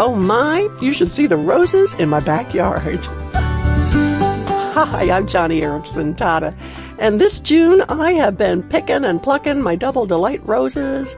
Oh my, you should see the roses in my backyard. Hi, I'm Joni Eareckson Tada. And this June, I have been picking and plucking my double delight roses.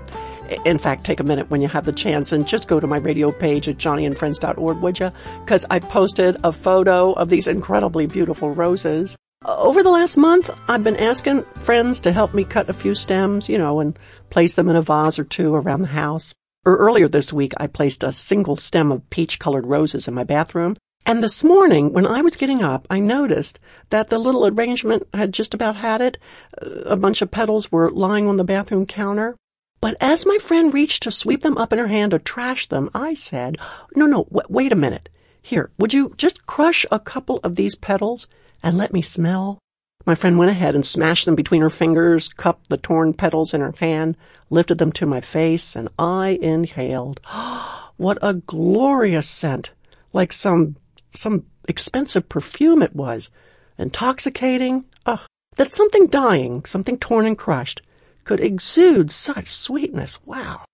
In fact, take a minute when you have the chance and just go to my radio page at joniandfriends.org, would you? Because I posted a photo of these incredibly beautiful roses. Over the last month, I've been asking friends to help me cut a few stems, you know, and place them in a vase or two around the house. Earlier this week, I placed a single stem of peach colored roses in my bathroom. And this morning, when I was getting up, I noticed that the little arrangement had just about had it. A bunch of petals were lying on the bathroom counter. But as my friend reached to sweep them up in her hand to trash them, I said, no, no, w- wait a minute. Here, would you just crush a couple of these petals and let me smell? My friend went ahead and smashed them between her fingers, cupped the torn petals in her hand, lifted them to my face, and I inhaled. what a glorious scent! Like some some expensive perfume it was. Intoxicating. Ugh. That something dying, something torn and crushed, could exude such sweetness. Wow.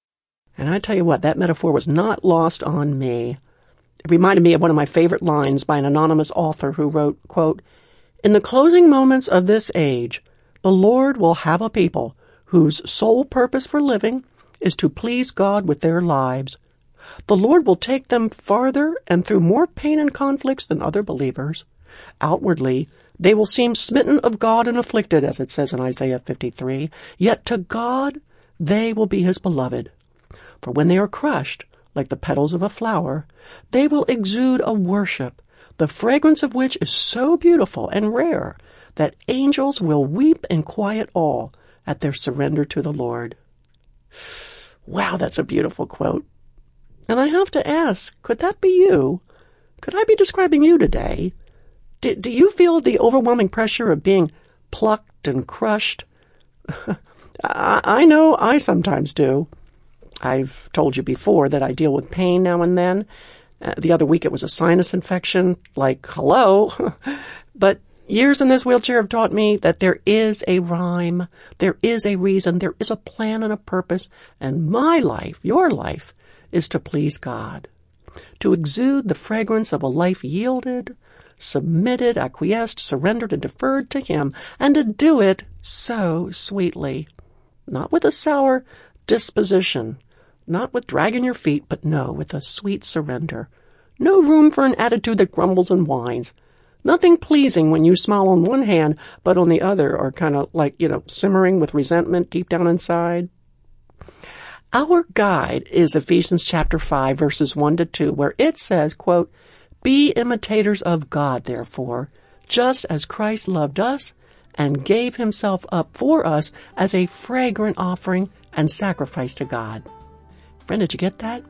And I tell you what, that metaphor was not lost on me. It reminded me of one of my favorite lines by an anonymous author who wrote, quote, In the closing moments of this age, the Lord will have a people whose sole purpose for living is to please God with their lives, the Lord will take them farther and through more pain and conflicts than other believers. Outwardly, they will seem smitten of God and afflicted, as it says in Isaiah 53. Yet to God, they will be his beloved. For when they are crushed, like the petals of a flower, they will exude a worship, the fragrance of which is so beautiful and rare that angels will weep in quiet awe at their surrender to the Lord. Wow, that's a beautiful quote. And I have to ask, could that be you? Could I be describing you today? Do, do you feel the overwhelming pressure of being plucked and crushed? I, I know I sometimes do. I've told you before that I deal with pain now and then. Uh, the other week it was a sinus infection, like, hello. but years in this wheelchair have taught me that there is a rhyme, there is a reason, there is a plan and a purpose, and my life, your life, is to please God, to exude the fragrance of a life yielded, submitted, acquiesced, surrendered, and deferred to Him, and to do it so sweetly. Not with a sour disposition, not with dragging your feet, but no, with a sweet surrender. No room for an attitude that grumbles and whines. Nothing pleasing when you smile on one hand, but on the other are kind of like, you know, simmering with resentment deep down inside. Our guide is Ephesians chapter 5 verses 1 to 2 where it says, quote, Be imitators of God, therefore, just as Christ loved us and gave himself up for us as a fragrant offering and sacrifice to God. Friend, did you get that?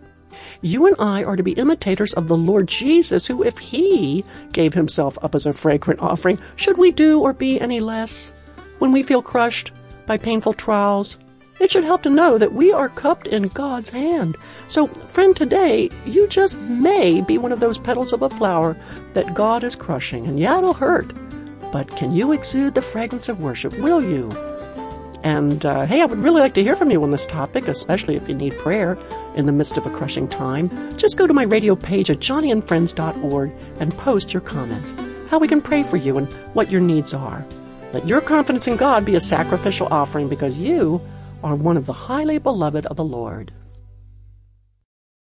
You and I are to be imitators of the Lord Jesus, who, if he gave himself up as a fragrant offering, should we do or be any less? When we feel crushed by painful trials, it should help to know that we are cupped in God's hand. So, friend, today, you just may be one of those petals of a flower that God is crushing. And yeah, it'll hurt. But can you exude the fragrance of worship? Will you? And uh, hey, I would really like to hear from you on this topic, especially if you need prayer in the midst of a crushing time. Just go to my radio page at joniandfriends.org and post your comments, how we can pray for you and what your needs are. Let your confidence in God be a sacrificial offering because you are one of the highly beloved of the Lord.